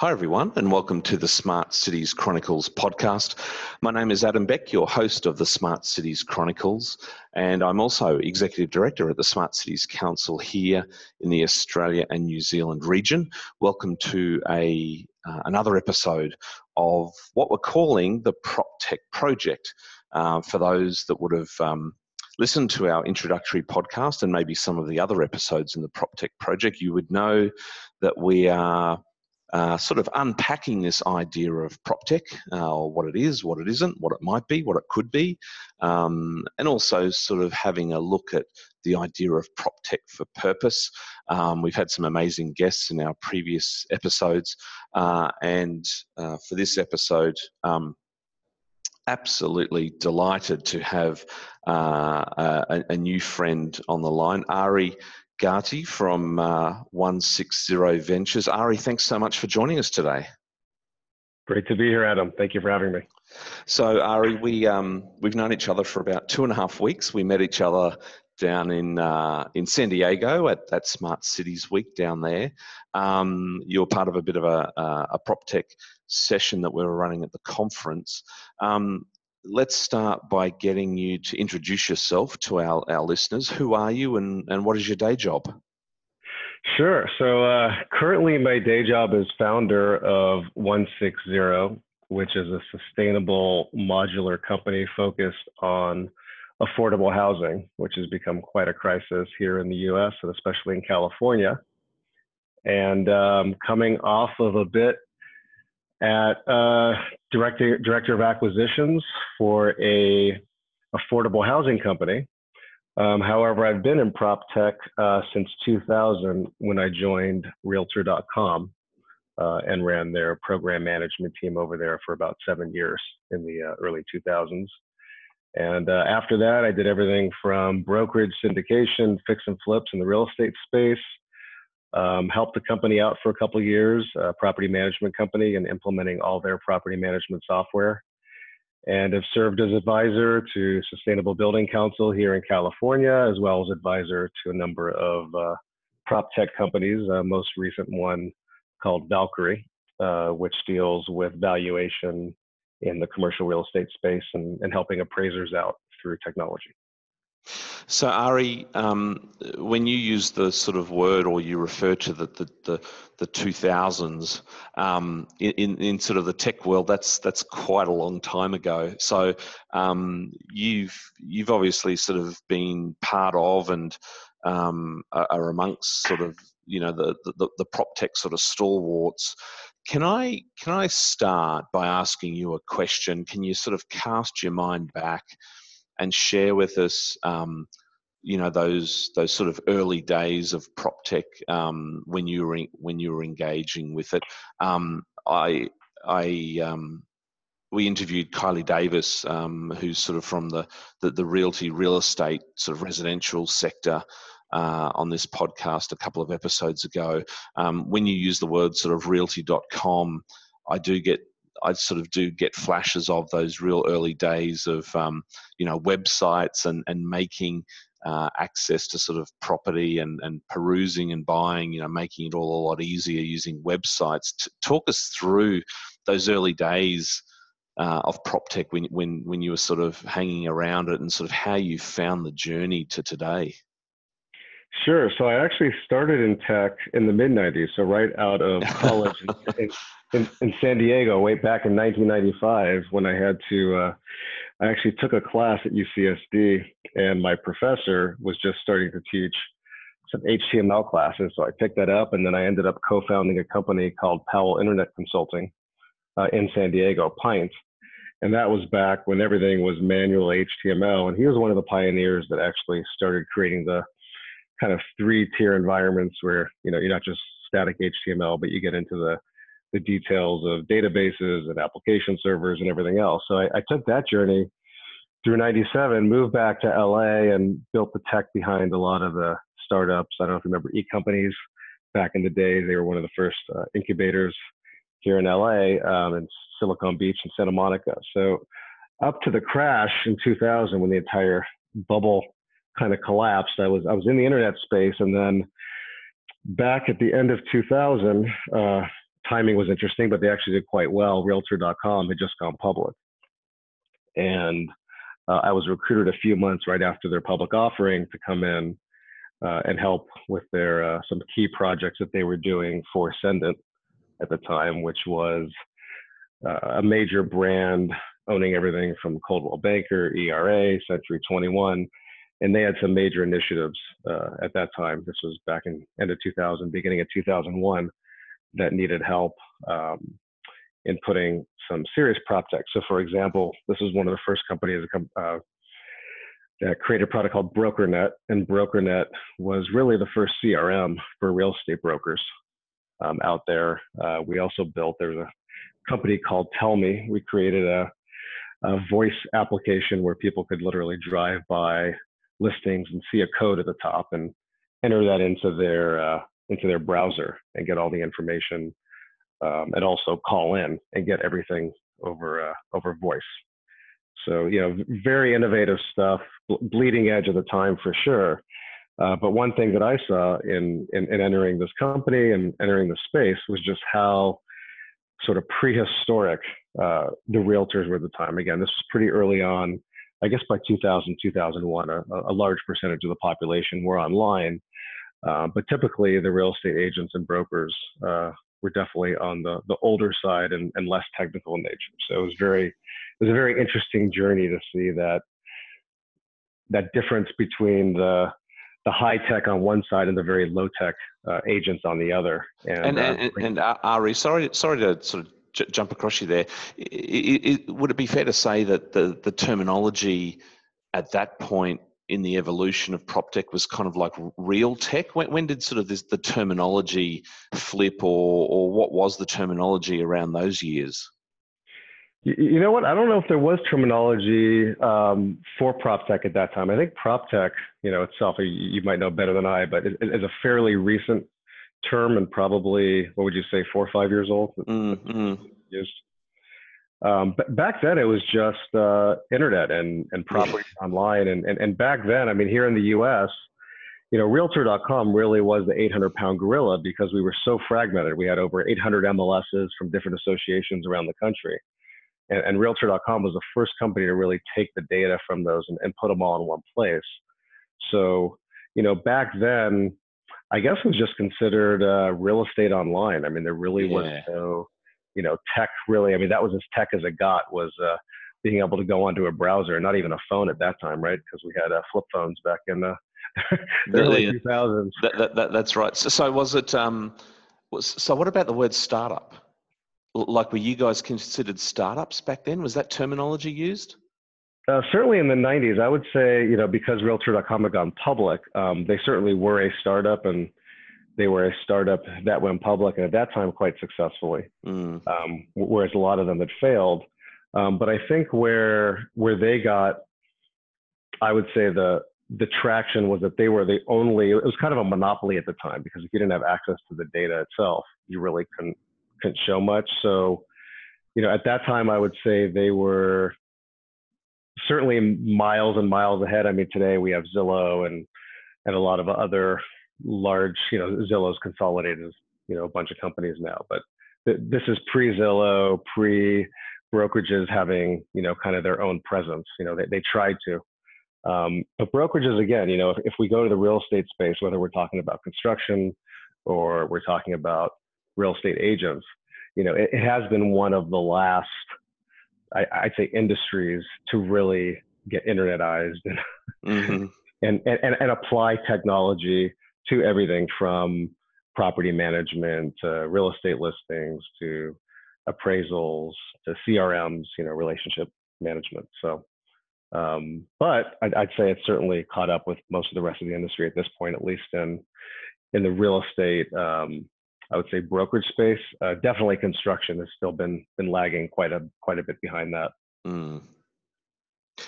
Hi, everyone, and welcome to the Smart Cities Chronicles podcast. My name is Adam Beck, your host of the Smart Cities Chronicles, and I'm also Executive Director at the Smart Cities Council here in the Australia and New Zealand region. Welcome to a uh, another episode of what we're calling the PropTech Project. Uh, for those that would have um, listened to our introductory podcast and maybe some of the other episodes in the PropTech Project, you would know that we are uh, sort of unpacking this idea of prop tech, uh, what it is, what it isn't, what it might be, what it could be, um, and also sort of having a look at the idea of prop tech for purpose. Um, we've had some amazing guests in our previous episodes, uh, and uh, for this episode, um, absolutely delighted to have uh, a, a, new friend on the line, Ari Gati from uh, 160 Ventures. Ari, thanks so much for joining us today. Great to be here, Adam. Thank you for having me. So, Ari, we um, we've known each other for about two and a half weeks. We met each other down in uh, in San Diego at that Smart Cities Week down there. Um, you were part of a bit of a, a prop tech session that we were running at the conference. Um, let's start by getting you to introduce yourself to our, our listeners. Who are you and, and what is your day job? Sure. So uh, currently, my day job is founder of 160, which is a sustainable modular company focused on affordable housing, which has become quite a crisis here in the US and especially in California. And um, coming off of a bit at uh, director director of acquisitions for a affordable housing company. Um, however, I've been in prop tech uh, since 2000 when I joined Realtor.com uh, and ran their program management team over there for about seven years in the uh, early 2000s. And uh, after that, I did everything from brokerage, syndication, fix and flips in the real estate space, um, helped the company out for a couple years, a property management company, and implementing all their property management software. And have served as advisor to Sustainable Building Council here in California, as well as advisor to a number of uh, prop tech companies. Uh, most recent one called Valcre, uh, which deals with valuation in the commercial real estate space and, and helping appraisers out through technology. So Ari, um, when you use the sort of word or you refer to the the the, the 2000s um, in in sort of the tech world, that's that's quite a long time ago. So um, you've you've obviously sort of been part of and um, are amongst sort of you know the, the the prop tech sort of stalwarts. Can I can I start by asking you a question? Can you sort of cast your mind back? And share with us, um, you know, those those sort of early days of prop tech um, when you were in, when you were engaging with it. Um, I I um, we interviewed Kylie Davis, um, who's sort of from the, the, the realty real estate sort of residential sector. Uh, on this podcast a couple of episodes ago. Um, when you use the word sort of Realtor.com, I do get I sort of do get flashes of those real early days of um, you know websites and and making uh, access to sort of property and and perusing and buying you know making it all a lot easier using websites. T- talk us through those early days. Uh, of prop tech when, when when you were sort of hanging around it and sort of how you found the journey to today Sure. So I actually started in tech in the mid 90s. So right out of college in, in, in, San Diego, way back in 1995, when I had to, uh, I actually took a class at UCSD, and my professor was just starting to teach some HTML classes. So I picked that up, and then I ended up co-founding a company called Powell Internet Consulting uh, in San Diego, Pint. And that was back when everything was manual HTML. And he was one of the pioneers that actually started creating the kind of three tier environments where you know you're not just static HTML, but you get into the the details of databases and application servers and everything else. So I, I took that journey through 97, moved back to LA and built the tech behind a lot of the startups. I don't know if you remember E Companies back in the day. They were one of the first uh, incubators here in LA um, in Silicon Beach and Santa Monica. So up to the crash in 2000 when the entire bubble kind of collapsed. I was I was in the internet space, and then back at the end of 2000, uh, timing was interesting, but they actually did quite well. Realtor.com had just gone public, and uh, I was recruited a few months right after their public offering to come in uh, and help with their uh, some key projects that they were doing for Cendant at the time, which was uh, a major brand owning everything from Coldwell Banker, ERA, Century 21, and they had some major initiatives uh, at that time. This was back in end of 2000, beginning of 2001, that needed help um, in putting some serious prop tech. So, for example, this was one of the first companies uh, that created a product called BrokerNet, and BrokerNet was really the first CRM for real estate brokers um, out there. Uh, we also built there's a company called Tellme. We created a, a voice application where people could literally drive by listings and see a code at the top and enter that into their uh, into their browser and get all the information um, and also call in and get everything over uh, over voice. So you know, very innovative stuff, bleeding edge of the time for sure. Uh, but one thing that I saw in, in, in entering this company and entering the space was just how sort of prehistoric uh, the realtors were at the time. Again, this was pretty early on. I guess by 2000, 2001, a, a large percentage of the population were online. Uh, but typically, the real estate agents and brokers uh, were definitely on the, the older side and, and less technical in nature. So it was very, it was a very interesting journey to see that that difference between the the high tech on one side and the very low tech uh, agents on the other. And and, uh, and, and uh, Ari, sorry, sorry to sort of j- jump across you there. It, it, would it be fair to say that the the terminology at that point in the evolution of prop tech was kind of like real tech? When, when did sort of this the terminology flip, or or what was the terminology around those years? You know what? I don't know if there was terminology um, for prop tech at that time. I think prop tech, you know, itself, you, might know better than I, but it is a fairly recent term and probably, what would you say, four or five years old? Mm-hmm. Used. Um, but back then, it was just uh, internet and and properties online, and, and and back then, I mean, here in the U.S., you know, Realtor.com really was the 800 pound gorilla because we were so fragmented. We had over 800 MLSs from different associations around the country. And, and Realtor.com was the first company to really take the data from those and, and put them all in one place. So, you know, back then, I guess it was just considered uh, real estate online. I mean, there really yeah. was no, you know, tech really. I mean, that was as tech as it got was uh, being able to go onto a browser, not even a phone at that time, right? Because we had uh, flip phones back in the, the early 2000s. That, that, that, that's right. So, so was it? Um, was, so what about the word startup? like were you guys considered startups back then? Was that terminology used? Uh, certainly in the 90s, I would say, you know, because Realtor.com had gone public, um, they certainly were a startup and they were a startup that went public and at that time quite successfully, mm. um, whereas a lot of them had failed. Um, but I think where where they got, I would say the the traction was that they were the only. It was kind of a monopoly at the time because if you didn't have access to the data itself, you really couldn't couldn't show much. So, you know, at that time, I would say they were certainly miles and miles ahead. I mean, today we have Zillow and and a lot of other large, you know, Zillow's consolidated, you know, a bunch of companies now. But th- this is pre Zillow, pre brokerages having, you know, kind of their own presence. You know, they they tried to. Um, but brokerages, again, you know, if, if we go to the real estate space, whether we're talking about construction or we're talking about real estate agents, you know, it, it has been one of the last, I, would say, industries to really get internetized and, mm-hmm. and, and, and apply technology to everything from property management to real estate listings to appraisals to CRMs, you know, relationship management. So, um, but I'd, I'd, say it's certainly caught up with most of the rest of the industry at this point, at least in in the real estate um, I would say brokerage space. Uh, definitely construction has still been been lagging quite a quite a bit behind that. Mm.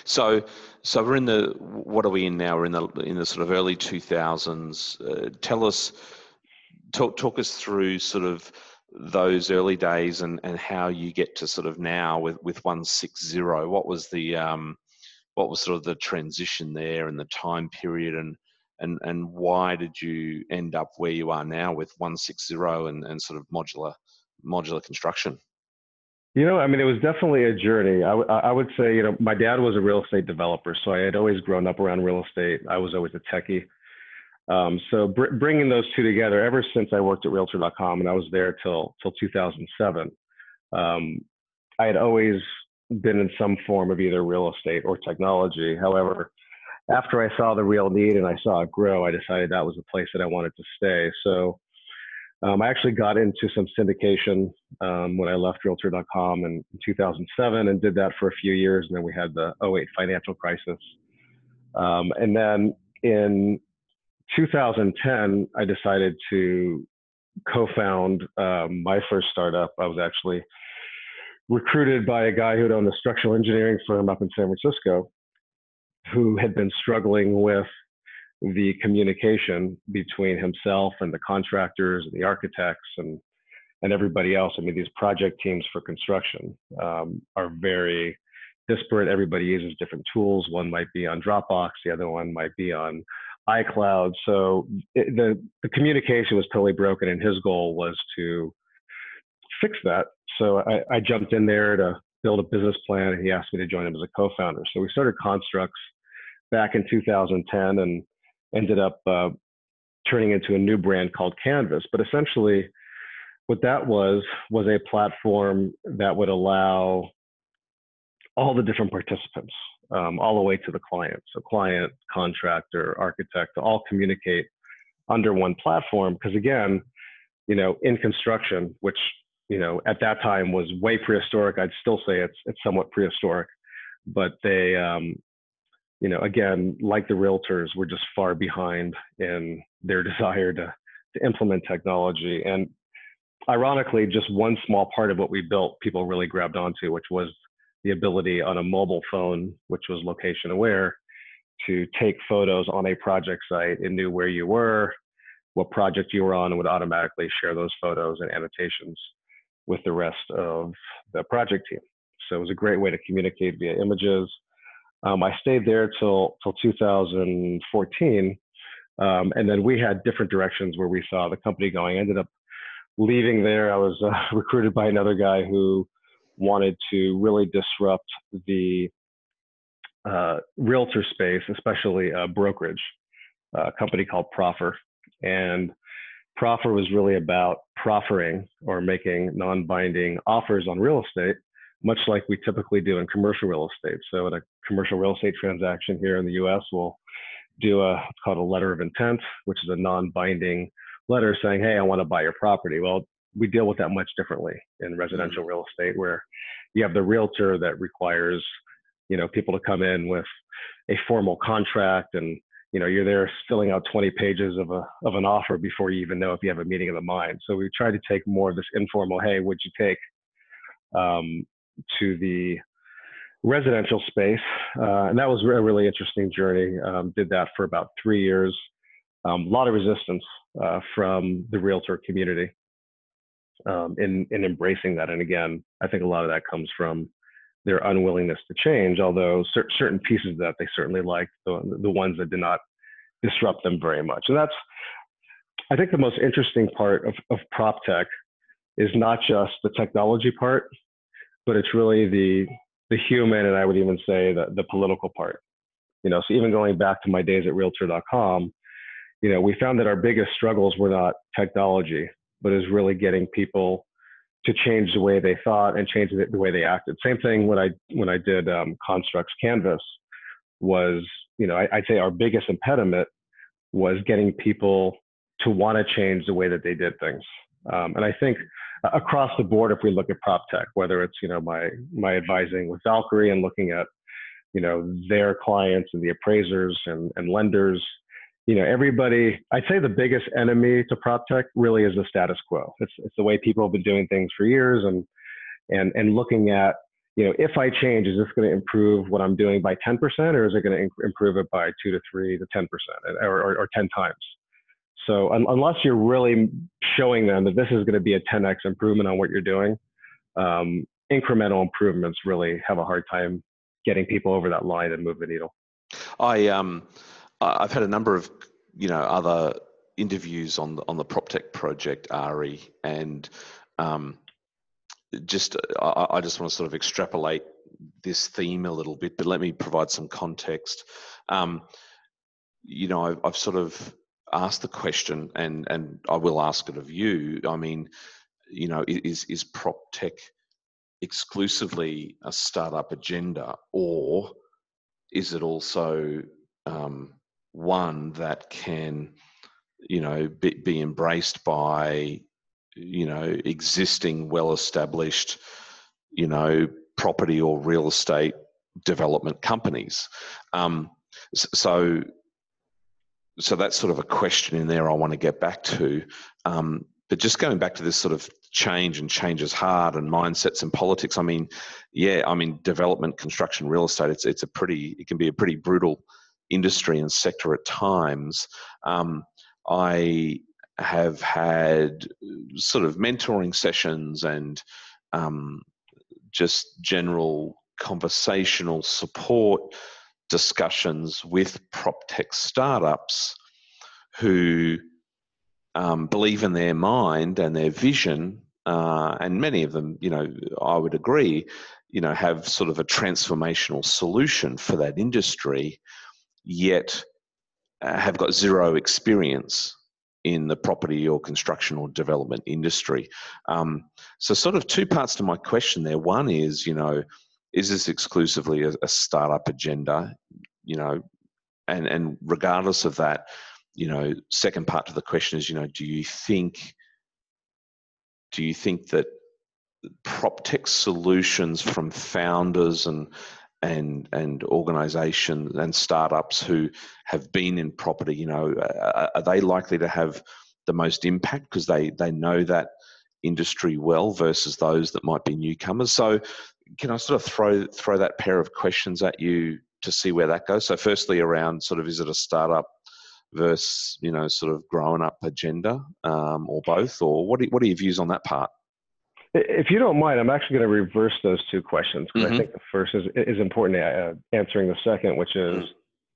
So, so we're in the what are we in now? We're in the in the sort of early two thousands. Uh, tell us, talk talk us through sort of those early days and and how you get to sort of now with with one six zero. What was the um, what was sort of the transition there and the time period and and and why did you end up where you are now with 160 and, and sort of modular modular construction? You know, I mean, it was definitely a journey. I, I would say, you know, my dad was a real estate developer, so I had always grown up around real estate. I was always a techie. Um, so br- bringing those two together, ever since I worked at Realtor.com, and I was there till till 2007, um, I had always been in some form of either real estate or technology. However, after I saw the real need and I saw it grow, I decided that was the place that I wanted to stay. So um, I actually got into some syndication um, when I left Realtor.com in 2007 and did that for a few years. And then we had the 08 financial crisis. Um, and then in 2010, I decided to co-found um, my first startup. I was actually recruited by a guy who had owned a structural engineering firm up in San Francisco, who had been struggling with the communication between himself and the contractors and the architects and and everybody else. I mean, these project teams for construction um, are very disparate. Everybody uses different tools. One might be on Dropbox, the other one might be on iCloud. So it, the the communication was totally broken, and his goal was to fix that. So I, I jumped in there to build a business plan, and he asked me to join him as a co-founder. So we started Constructs back in 2010, and ended up uh, turning into a new brand called Canvas. But essentially, what that was was a platform that would allow all the different participants, um, all the way to the client. So, client, contractor, architect, to all communicate under one platform. Because again, you know, in construction, which you know at that time was way prehistoric, I'd still say it's it's somewhat prehistoric, but they um, you know, again, like the realtors, we're just far behind in their desire to, to implement technology. And ironically, just one small part of what we built, people really grabbed onto, which was the ability on a mobile phone, which was location aware, to take photos on a project site. It knew where you were, what project you were on, and would automatically share those photos and annotations with the rest of the project team. So it was a great way to communicate via images um, I stayed there till till 2014, um, and then we had different directions where we saw the company going. I ended up leaving there. I was uh, recruited by another guy who wanted to really disrupt the uh, realtor space, especially brokerage. A company called Proffer, and Proffer was really about proffering or making non-binding offers on real estate much like we typically do in commercial real estate. So in a commercial real estate transaction here in the US, we'll do a it's called a letter of intent, which is a non-binding letter saying, hey, I want to buy your property. Well, we deal with that much differently in residential real estate where you have the realtor that requires, you know, people to come in with a formal contract and you know you're there filling out 20 pages of a of an offer before you even know if you have a meeting of the mind so we try to take more of this informal hey would you take um, to the residential space. Uh, and that was a really interesting journey. Um, did that for about three years. Um, a lot of resistance uh, from the realtor community um, in, in embracing that. And again, I think a lot of that comes from their unwillingness to change, although cer- certain pieces of that they certainly liked, the, the ones that did not disrupt them very much. And that's, I think, the most interesting part of, of prop tech is not just the technology part, but it's really the the human and I would even say the the political part. You know, so even going back to my days at Realtor.com, you know, we found that our biggest struggles were not technology, but is really getting people to change the way they thought and change the, way they acted. Same thing when I when I did um, Constructs Canvas was, you know, I, I'd say our biggest impediment was getting people to want to change the way that they did things. Um, and I think across the board, if we look at prop tech, whether it's you know my my advising with Valcre and looking at you know their clients and the appraisers and, and lenders, you know everybody. I'd say the biggest enemy to prop tech really is the status quo. It's it's the way people have been doing things for years, and and and looking at you know if I change, is this going to improve what I'm doing by 10%, or is it going to improve it by two to three to 10%, or, or, or 10 times? So un- unless you're really showing them that this is going to be a 10x improvement on what you're doing, um, incremental improvements really have a hard time getting people over that line and move the needle. I um, I've had a number of you know other interviews on the on the PropTech project, Ari, and um, just I, I just want to sort of extrapolate this theme a little bit, but let me provide some context. Um, you know, I've, I've, sort of asked the question, and and I will ask it of you. I mean, you know, is is prop tech exclusively a startup agenda, or is it also um, one that can, you know, be, be embraced by you know existing well established you know property or real estate development companies um, so so that's sort of a question in there i want to get back to. Um, but just going back to this sort of change and change is hard and mindsets and politics i mean yeah i mean development construction real estate it's it's a pretty it can be a pretty brutal industry and sector at times. Um, i have had sort of mentoring sessions and um, just general conversational support discussions with prop tech startups who um, believe in their mind and their vision, uh, and many of them, you know, I would agree, you know, have sort of a transformational solution for that industry, yet uh, have got zero experience in the property or construction or development industry. Um, so, sort of two parts to my question there. One is, you know, is this exclusively a, a startup agenda? You know, and and regardless of that, you know, second part to the question is, you know, do you think do you think that prop tech solutions from founders and and and organisations and startups who have been in property, you know, are they likely to have the most impact because they they know that industry well versus those that might be newcomers? So, can I sort of throw throw that pair of questions at you to see where that goes? So, firstly, around sort of is it a startup versus you know sort of growing up agenda um, or both, or what are, what are your views on that part? If you don't mind, I'm actually going to reverse those two questions because mm-hmm. I think the first is is important uh, answering the second, which is mm-hmm.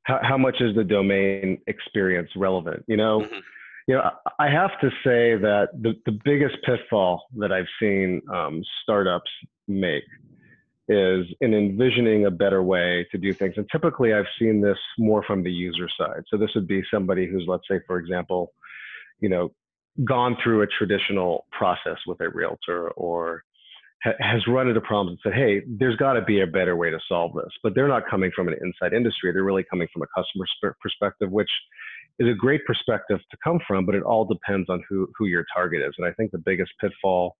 how, how much is the domain experience relevant? You know, mm-hmm. you know, I have to say that the the biggest pitfall that I've seen um, startups make is in envisioning a better way to do things. And typically, I've seen this more from the user side. So this would be somebody who's, let's say, for example, you know, gone through a traditional process with a realtor or ha- has run into problems and said, hey, there's got to be a better way to solve this. But they're not coming from an inside industry. They're really coming from a customer sp- perspective, which is a great perspective to come from, but it all depends on who, who your target is. And I think the biggest pitfall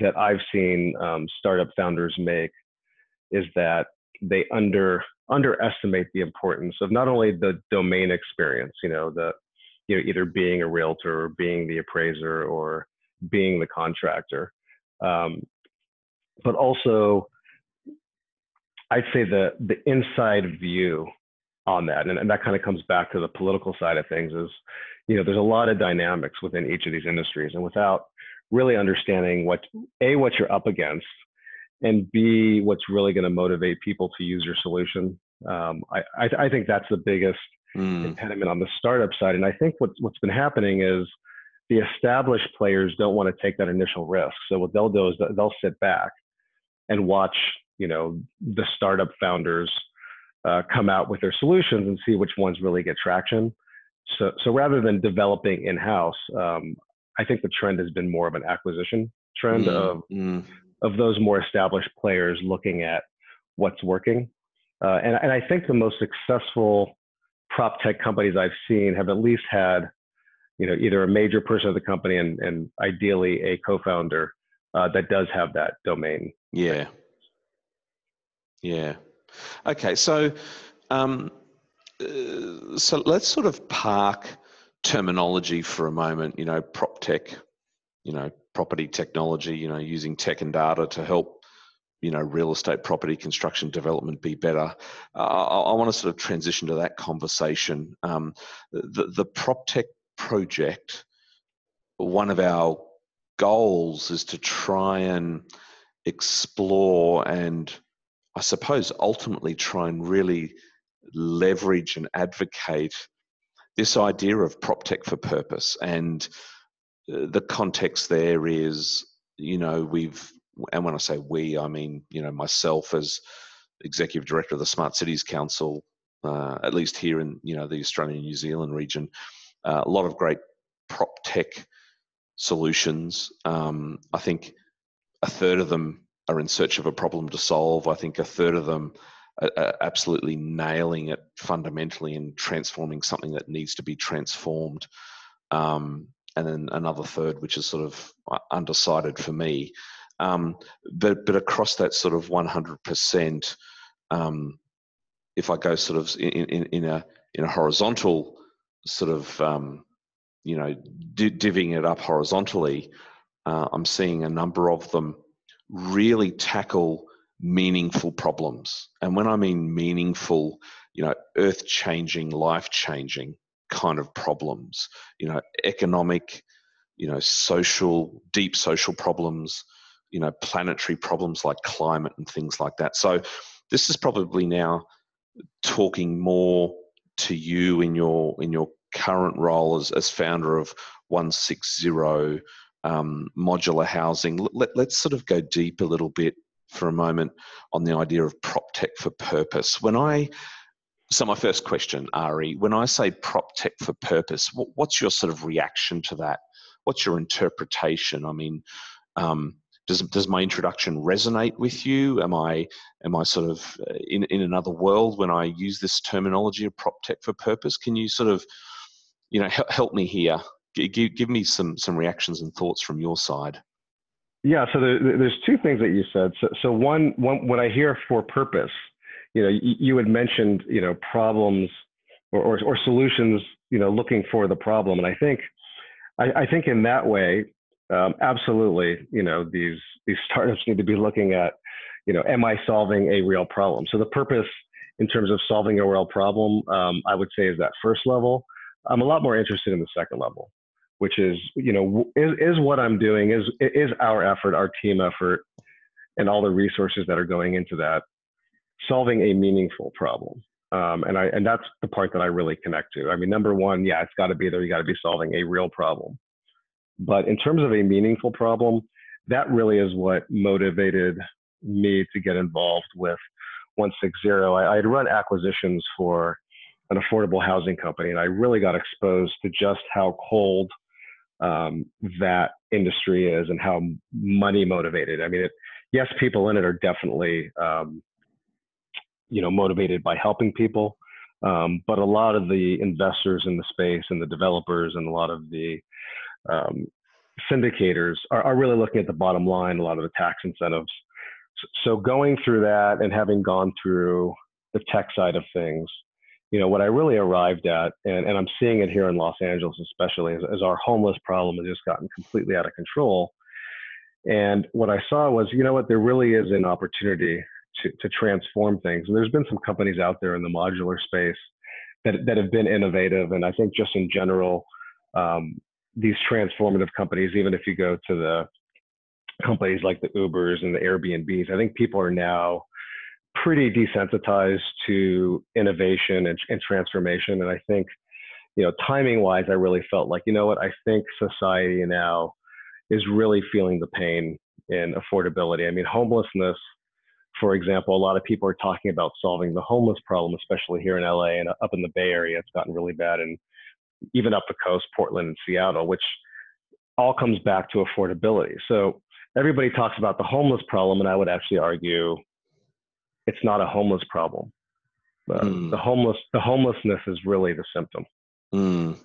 that I've seen um, startup founders make is that they under underestimate the importance of not only the domain experience, you know, the you know, either being a realtor or being the appraiser or being the contractor. Um, but also, I'd say the the inside view on that, and, and that kind of comes back to the political side of things, is you know, there's a lot of dynamics within each of these industries, and without really understanding what a what you're up against, and b what's really going to motivate people to use your solution, um, I, I, I think that's the biggest mm. impediment on the startup side. And I think what's what's been happening is the established players don't want to take that initial risk. So what they'll do is they'll sit back and watch, you know, the startup founders uh, come out with their solutions and see which ones really get traction. So so rather than developing in house, um, I think the trend has been more of an acquisition trend mm. of mm. of those more established players looking at what's working. Uh, and, and I think the most successful prop tech companies I've seen have at least had, you know, either a major person of the company and, and ideally a co-founder uh, that does have that domain. Yeah. Yeah. Okay. So, um, uh, so let's sort of park terminology for a moment. You know, prop tech. You know, property technology. You know, using tech and data to help you know real estate property construction development be better uh, I, I, want to sort of transition to that conversation um, the, the prop tech project one of our goals is to try and explore and i suppose ultimately try and really leverage and advocate this idea of prop tech for purpose and uh, the context there is you know we've and when I say we, I mean you know myself as executive director of the Smart Cities Council, uh, at least here in you know the Australian New Zealand region, uh, a lot of great prop tech solutions. Um, I think a third of them are in search of a problem to solve. I think a third of them absolutely nailing it fundamentally and transforming something that needs to be transformed. Um, and then another third, which is sort of uh, undecided for me. Um, but but across that sort of 100%, um, if I go sort of in, in, in, a in a horizontal sort of um, you know divvying it up horizontally, uh, I'm seeing a number of them really tackle meaningful problems. And when I mean meaningful, you know, earth changing, life changing kind of problems, you know, economic, you know, social, deep social problems, you know, planetary problems like climate and things like that. So this is probably now talking more to you in your in your current role as, as founder of 160 um, modular housing. Let, let's sort of go deep a little bit for a moment on the idea of prop tech for purpose. When I so my first question, Ari, when I say prop tech for purpose, what's your sort of reaction to that? What's your interpretation? I mean, um, does does my introduction resonate with you? Am I am I sort of uh, in in another world when I use this terminology of prop tech for purpose? Can you sort of, you know, help me here? Give, give me some some reactions and thoughts from your side. Yeah, so there, there's two things that you said. So, so one, one, when I hear for purpose, you know, you, you had mentioned, you know, problems or, or, or, solutions, you know, looking for the problem. And I think, I, I think in that way, um, absolutely, you know, these, these startups need to be looking at, you know, am I solving a real problem? So the purpose in terms of solving a real problem, um, I would say is that first level. I'm a lot more interested in the second level which is you know is, is what i'm doing is is our effort our team effort and all the resources that are going into that solving a meaningful problem. Um, and i and that's the part that i really connect to. I mean number one yeah it's got to be there you got to be solving a real problem. But in terms of a meaningful problem that really is what motivated me to get involved with 160 i, I had run acquisitions for an affordable housing company and i really got exposed to just how cold um, that industry is and how money motivated. I mean, it, yes, people in it are definitely, um, you know, motivated by helping people. Um, but a lot of the investors in the space and the developers and a lot of the um, syndicators are, are, really looking at the bottom line, a lot of the tax incentives. So, so going through that and having gone through the tech side of things, you know, what I really arrived at, and, and I'm seeing it here in Los Angeles especially, is, is our homeless problem has just gotten completely out of control. And what I saw was, you know what, there really is an opportunity to, to transform things. And there's been some companies out there in the modular space that, that have been innovative. And I think just in general, um, these transformative companies, even if you go to the companies like the Ubers and the Airbnbs, I think people are now pretty desensitized to innovation and, and transformation. And I think, you know, timing wise, I really felt like, you know what, I think society now is really feeling the pain in affordability. I mean, homelessness, for example, a lot of people are talking about solving the homeless problem, especially here in LA and up in the Bay Area. It's gotten really bad, and even up the coast, Portland and Seattle, which all comes back to affordability. So everybody talks about the homeless problem, and I would actually argue it's not a homeless problem. Uh, mm. The homeless the homelessness is really the symptom. Mm.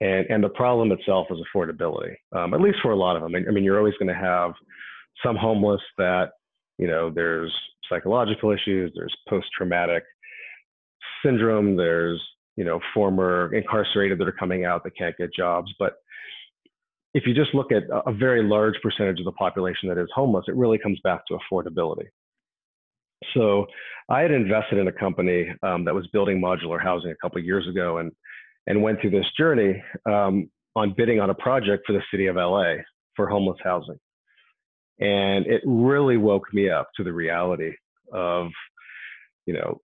And and the problem itself is affordability. Um, at least for a lot of them. I mean, you're always going to have some homeless that you know there's psychological issues, there's post traumatic syndrome, there's you know former incarcerated that are coming out that can't get jobs, but if you just look at a very large percentage of the population that is homeless, it really comes back to affordability. So I had invested in a company um, that was building modular housing a couple years ago and, and went through this journey um, on bidding on a project for the city of LA for homeless housing. And it really woke me up to the reality of, you know,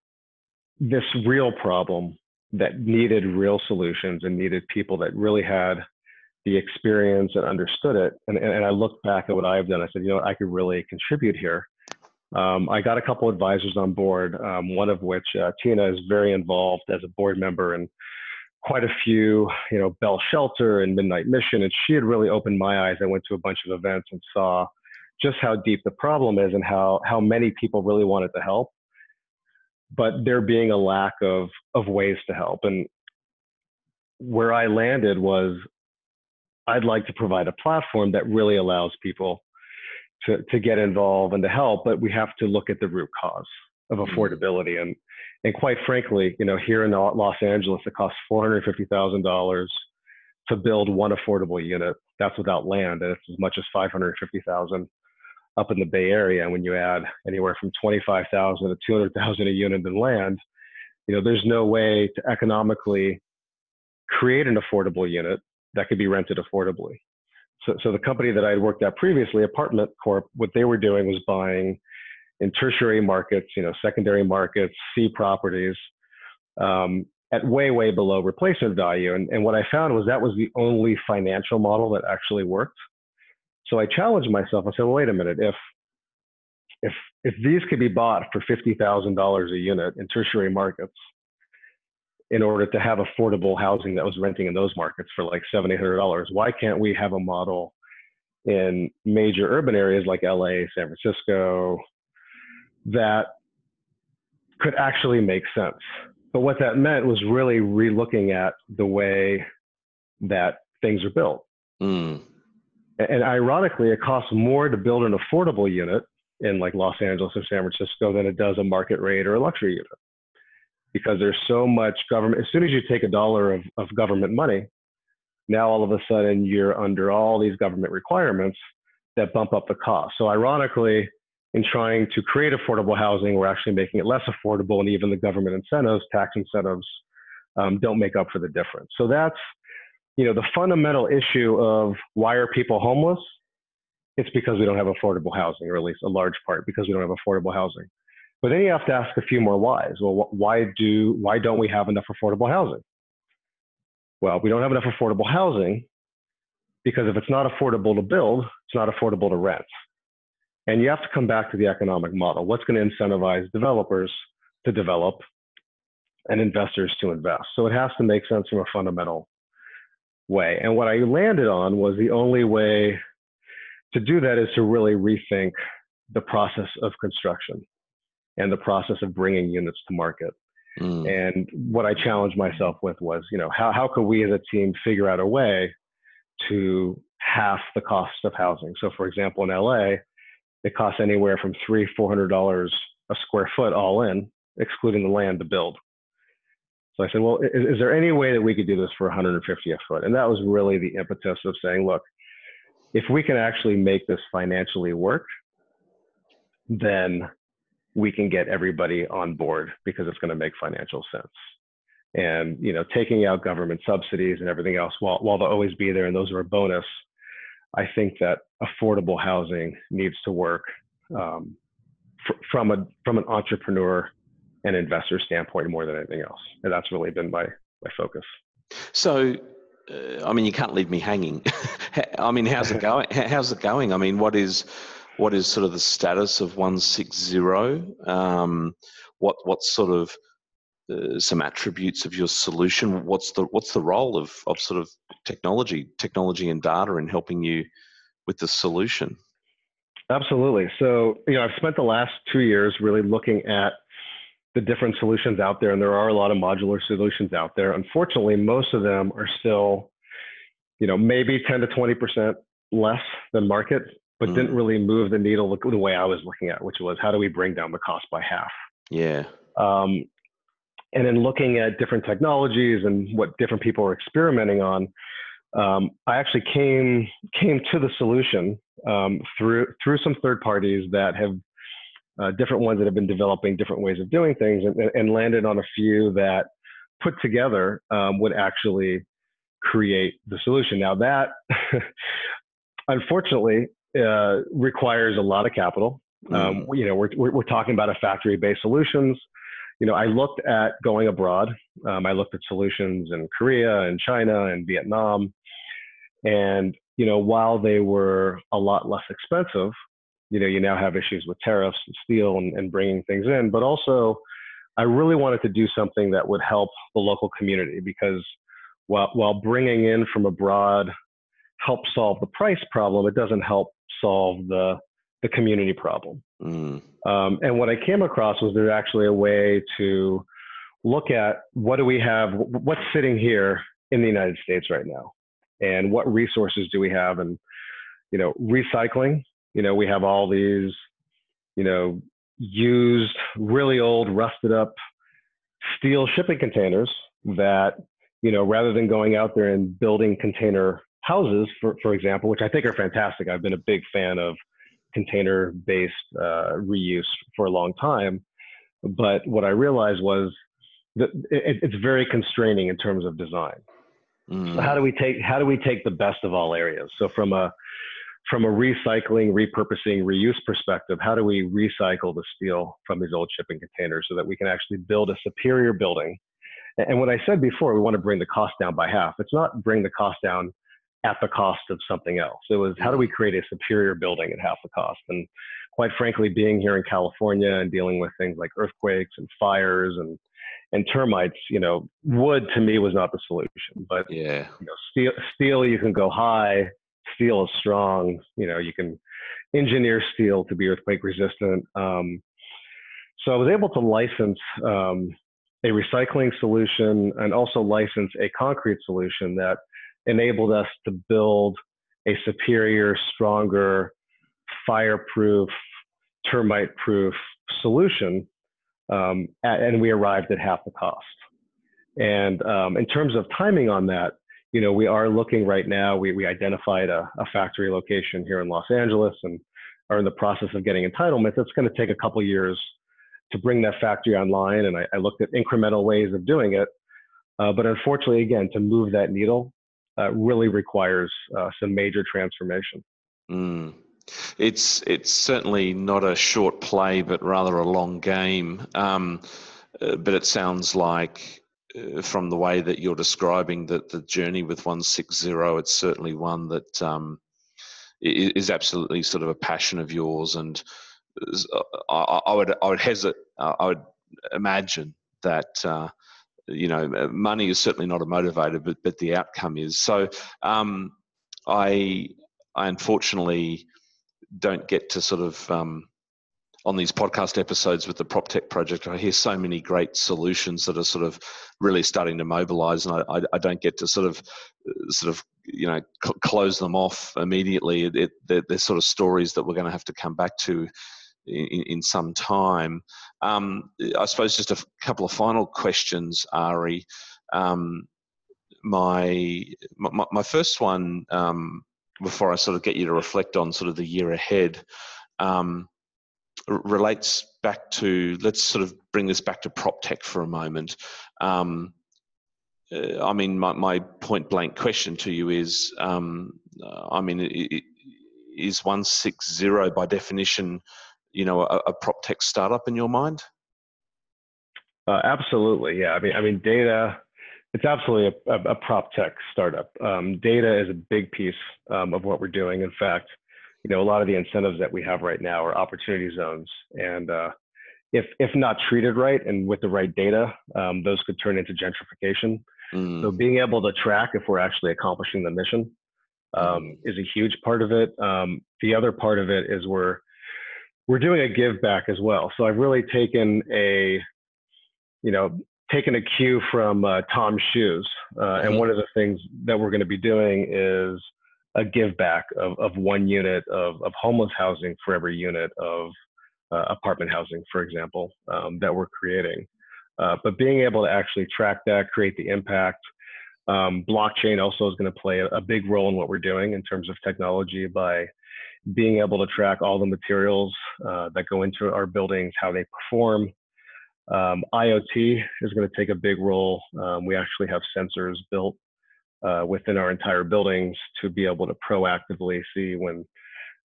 this real problem that needed real solutions and needed people that really had the experience and understood it. And, and I looked back at what I've done. I said, you know, I could really contribute here. Um, I got a couple advisors on board, um, one of which uh, Tina is very involved as a board member and quite a few, you know, Bell Shelter and Midnight Mission. And she had really opened my eyes. I went to a bunch of events and saw just how deep the problem is and how, how many people really wanted to help, but there being a lack of, of ways to help. And where I landed was I'd like to provide a platform that really allows people to, to get involved and to help, but we have to look at the root cause of mm-hmm. affordability. And, and quite frankly, you know, here in Los Angeles, it costs $450,000 to build one affordable unit. That's without land, and it's as much as 550,000 up in the Bay Area. And when you add anywhere from 25,000 to 200,000 a unit in land, you know, there's no way to economically create an affordable unit that could be rented affordably. So, so the company that I had worked at previously, Apartment Corp, what they were doing was buying in tertiary markets, you know, secondary markets, C properties, um, at way, way below replacement value. And, and what I found was that was the only financial model that actually worked. So I challenged myself. I said, well, wait a minute, if if if these could be bought for fifty thousand dollars a unit in tertiary markets, in order to have affordable housing that was renting in those markets for like seven, eight hundred dollars. Why can't we have a model in major urban areas like LA, San Francisco, that could actually make sense? But what that meant was really relooking at the way that things are built. Mm. And ironically, it costs more to build an affordable unit in like Los Angeles or San Francisco than it does a market rate or a luxury unit because there's so much government. As soon as you take a dollar of, of government money, now all of a sudden you're under all these government requirements that bump up the cost. So ironically, in trying to create affordable housing, we're actually making it less affordable, and even the government incentives, tax incentives, um, don't make up for the difference. So that's you know the fundamental issue of why are people homeless? It's because we don't have affordable housing, or at least a large part because we don't have affordable housing. But then you have to ask a few more whys. Well, why do why don't we have enough affordable housing? Well, we don't have enough affordable housing because if it's not affordable to build, it's not affordable to rent. And you have to come back to the economic model. What's going to incentivize developers to develop and investors to invest? So it has to make sense from a fundamental way. And what I landed on was the only way to do that is to really rethink the process of construction and the process of bringing units to market. Mm. And what I challenged myself with was, you know, how, how could we as a team figure out a way to half the cost of housing? So, for example, in LA, it costs anywhere from three, four hundred dollars a square foot all in, excluding the land to build. So I said, well, is, is, there any way that we could do this for 150 a foot? And that was really the impetus of saying, look, if we can actually make this financially work, then we can get everybody on board because it's going to make financial sense. And you know, taking out government subsidies and everything else, while while they'll always be there and those are a bonus, I think that affordable housing needs to work um, fr- from a from an entrepreneur and investor standpoint more than anything else. And that's really been my my focus. So, uh, I mean, you can't leave me hanging. I mean, how's it going? How's it going? I mean, what is what is sort of the status of 160? Um, what what sort of uh, some attributes of your solution? What's the what's the role of of sort of technology, technology and data in helping you with the solution? Absolutely. So you know, I've spent the last two years really looking at the different solutions out there, and there are a lot of modular solutions out there. Unfortunately, most of them are still, you know, maybe 10 to 20 percent less than market but mm. didn't really move the needle the way I was looking at, which was how do we bring down the cost by half? Yeah. Um, and then looking at different technologies and what different people are experimenting on, um, I actually came came to the solution um, through through some third parties that have uh, different ones that have been developing different ways of doing things, and, and landed on a few that put together um, would actually create the solution. Now that unfortunately uh, requires a lot of capital. Um, mm-hmm. you know, we're, we're, we're talking about a factory-based solutions. You know, I looked at going abroad. Um, I looked at solutions in Korea and China and Vietnam, And you know, while they were a lot less expensive, you know, you now have issues with tariffs and steel and, and bringing things in. But also, I really wanted to do something that would help the local community because while while bringing in from abroad helps solve the price problem, it doesn't help solve the the community problem. Mm. Um, and what I came across was there's actually a way to look at what do we have, what's sitting here in the United States right now, and what resources do we have, and you know, recycling. You know, we have all these, you know, used, really old, rusted up steel shipping containers that, you know, rather than going out there and building container houses, for, for example, which I think are fantastic. I've been a big fan of container based uh, reuse for a long time. But what I realized was that it, it's very constraining in terms of design. Mm. So how do we take how do we take the best of all areas? So from a from a recycling, repurposing, reuse perspective, how do we recycle the steel from these old shipping containers so that we can actually build a superior building? And what I said before, we want to bring the cost down by half. It's not bring the cost down at the cost of something else. It was how do we create a superior building at half the cost? And quite frankly, being here in California and dealing with things like earthquakes and fires and and termites, you know, wood to me was not the solution. But yeah, you know, steel steel you can go high, steel is strong. You know, you can engineer steel to be earthquake resistant. Um, so I was able to license um, a recycling solution and also license a concrete solution that enabled us to build a superior, stronger, fireproof, termite proof solution. Um, at, and we arrived at half the cost. And um, in terms of timing on that, you know, we are looking right now, we, we identified a, a factory location here in Los Angeles and are in the process of getting entitlements. It's going to take a couple years to bring that factory online. And I, I looked at incremental ways of doing it. Uh, but unfortunately, again, to move that needle, uh, really requires uh, some major transformation. Mm. It's it's certainly not a short play, but rather a long game. Um, uh, but it sounds like, uh, from the way that you're describing that the journey with 160, it's certainly one that um, is absolutely sort of a passion of yours. And uh, I, I would I would hesitate. I would imagine that you know, uh, money is certainly not a motivator, but but the outcome is. So um, I I unfortunately don't get to sort of um, on these podcast episodes with the prop tech project. I hear so many great solutions that are sort of really starting to mobilize, and I, I, don't get to sort of sort of you know cl- close them off immediately. It, it, they're, they're sort of stories that we're going to have to come back to in, in some time. Um, I suppose just a couple of final questions, Ari. Um, my, my, my first one, um, before I sort of get you to reflect on sort of the year ahead, um, relates back to let's sort of bring this back to prop tech for a moment. Um, uh, I mean, my, my point blank question to you is, um, I mean, it, it, is 160 by definition you know a, a prop tech startup in your mind? Uh, absolutely, yeah. I mean, I mean, data. It's absolutely a, a, a prop tech startup. Um, data is a big piece um, of what we're doing. In fact, you know, a lot of the incentives that we have right now are opportunity zones, and uh, if if not treated right and with the right data, um, those could turn into gentrification. Mm. So being able to track if we're actually accomplishing the mission um, mm. is a huge part of it. Um, the other part of it is we're we're doing a give back as well. So I've really taken a, you know, taken a cue from uh, Tom's shoes. Uh, and mm-hmm. one of the things that we're going to be doing is a give back of, of one unit of, of homeless housing for every unit of uh, apartment housing, for example, um, that we're creating. Uh, but being able to actually track that, create the impact, um, blockchain also is going to play a big role in what we're doing in terms of technology by being able to track all the materials uh, that go into our buildings, how they perform. Um, IoT is going to take a big role. Um, we actually have sensors built uh, within our entire buildings to be able to proactively see when,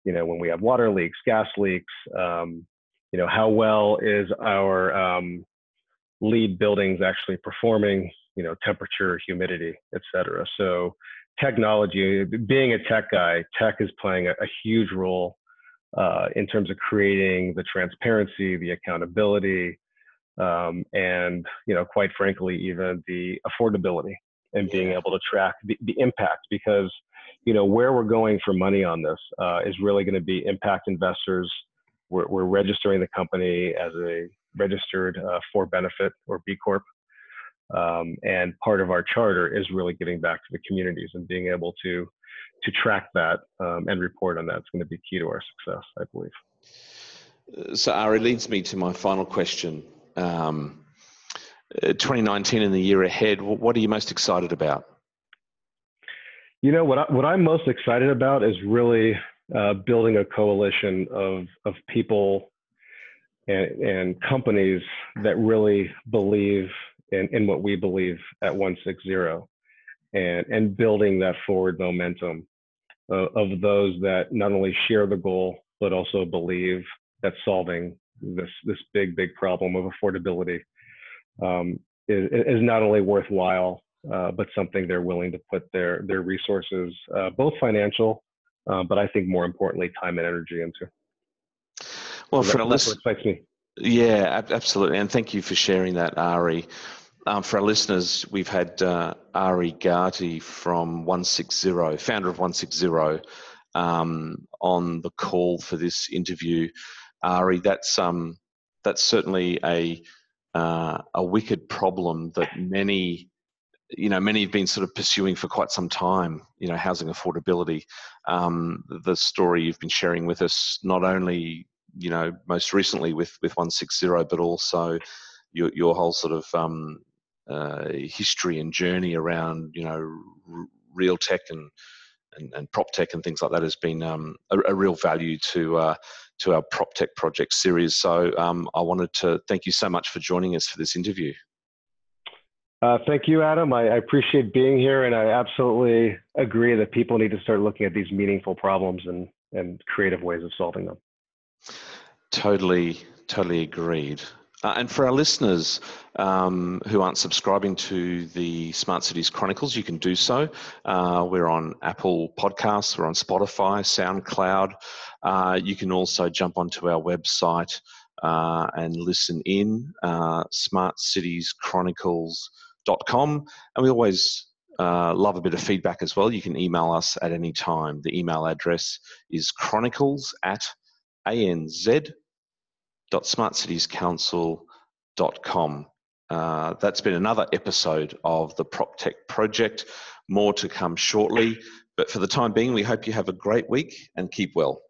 you know, when we have water leaks, gas leaks, um, you know, how well is our um, LEED buildings actually performing, you know, temperature, humidity, et cetera. So technology, being a tech guy, tech is playing a, a huge role uh, in terms of creating the transparency, the accountability, um, and you know, quite frankly, even the affordability and being able to track the, the impact because you know where we're going for money on this uh, is really going to be impact investors. We're, we're, registering the company as a registered uh, for benefit or B Corp. Um, and part of our charter is really giving back to the communities and being able to to track that um, and report on that is going to be key to our success, I believe. Uh, so Ari leads me to my final question. Um, uh, 2019 and the year ahead, what are you most excited about? You know what? I, what I'm most excited about is really uh, building a coalition of of people and, and companies that really believe in, in what we believe at 160 and, and building that forward momentum uh, of those that not only share the goal, but also believe that solving this, this big, big problem of affordability um, is, is not only worthwhile, uh, but something they're willing to put their, their resources, uh, both financial, uh, but I think more importantly, time and energy into. Well, so for that, excites me. Yeah, absolutely. And thank you for sharing that, Ari. Um, for our listeners, we've had uh, Ari Gati from 160, founder of 160, um, on the call for this interview. Ari, that's um, that's certainly a uh, a wicked problem that many you know many have been sort of pursuing for quite some time you know housing affordability um, the story you've been sharing with us not only you know most recently with with 160 but also your, your whole sort of um, uh, history and journey around you know r- real tech and, and, and prop tech and things like that has been um, a, a, real value to uh, to our prop tech project series. So um, I wanted to thank you so much for joining us for this interview. Uh, thank you, Adam. I, I, appreciate being here, and I absolutely agree that people need to start looking at these meaningful problems and and creative ways of solving them. Totally, totally agreed. Uh, and for our listeners um, who aren't subscribing to the Smart Cities Chronicles, you can do so. Uh, we're on Apple Podcasts, we're on Spotify, SoundCloud. Uh, you can also jump onto our website uh, and listen in, uh, smartcitieschronicles.com. And we always uh, love a bit of feedback as well. You can email us at any time. The email address is chronicles at anz www.smartcitiescouncil.com. Uh, that's been another episode of the PropTech Project. More to come shortly. But for the time being, we hope you have a great week and keep well.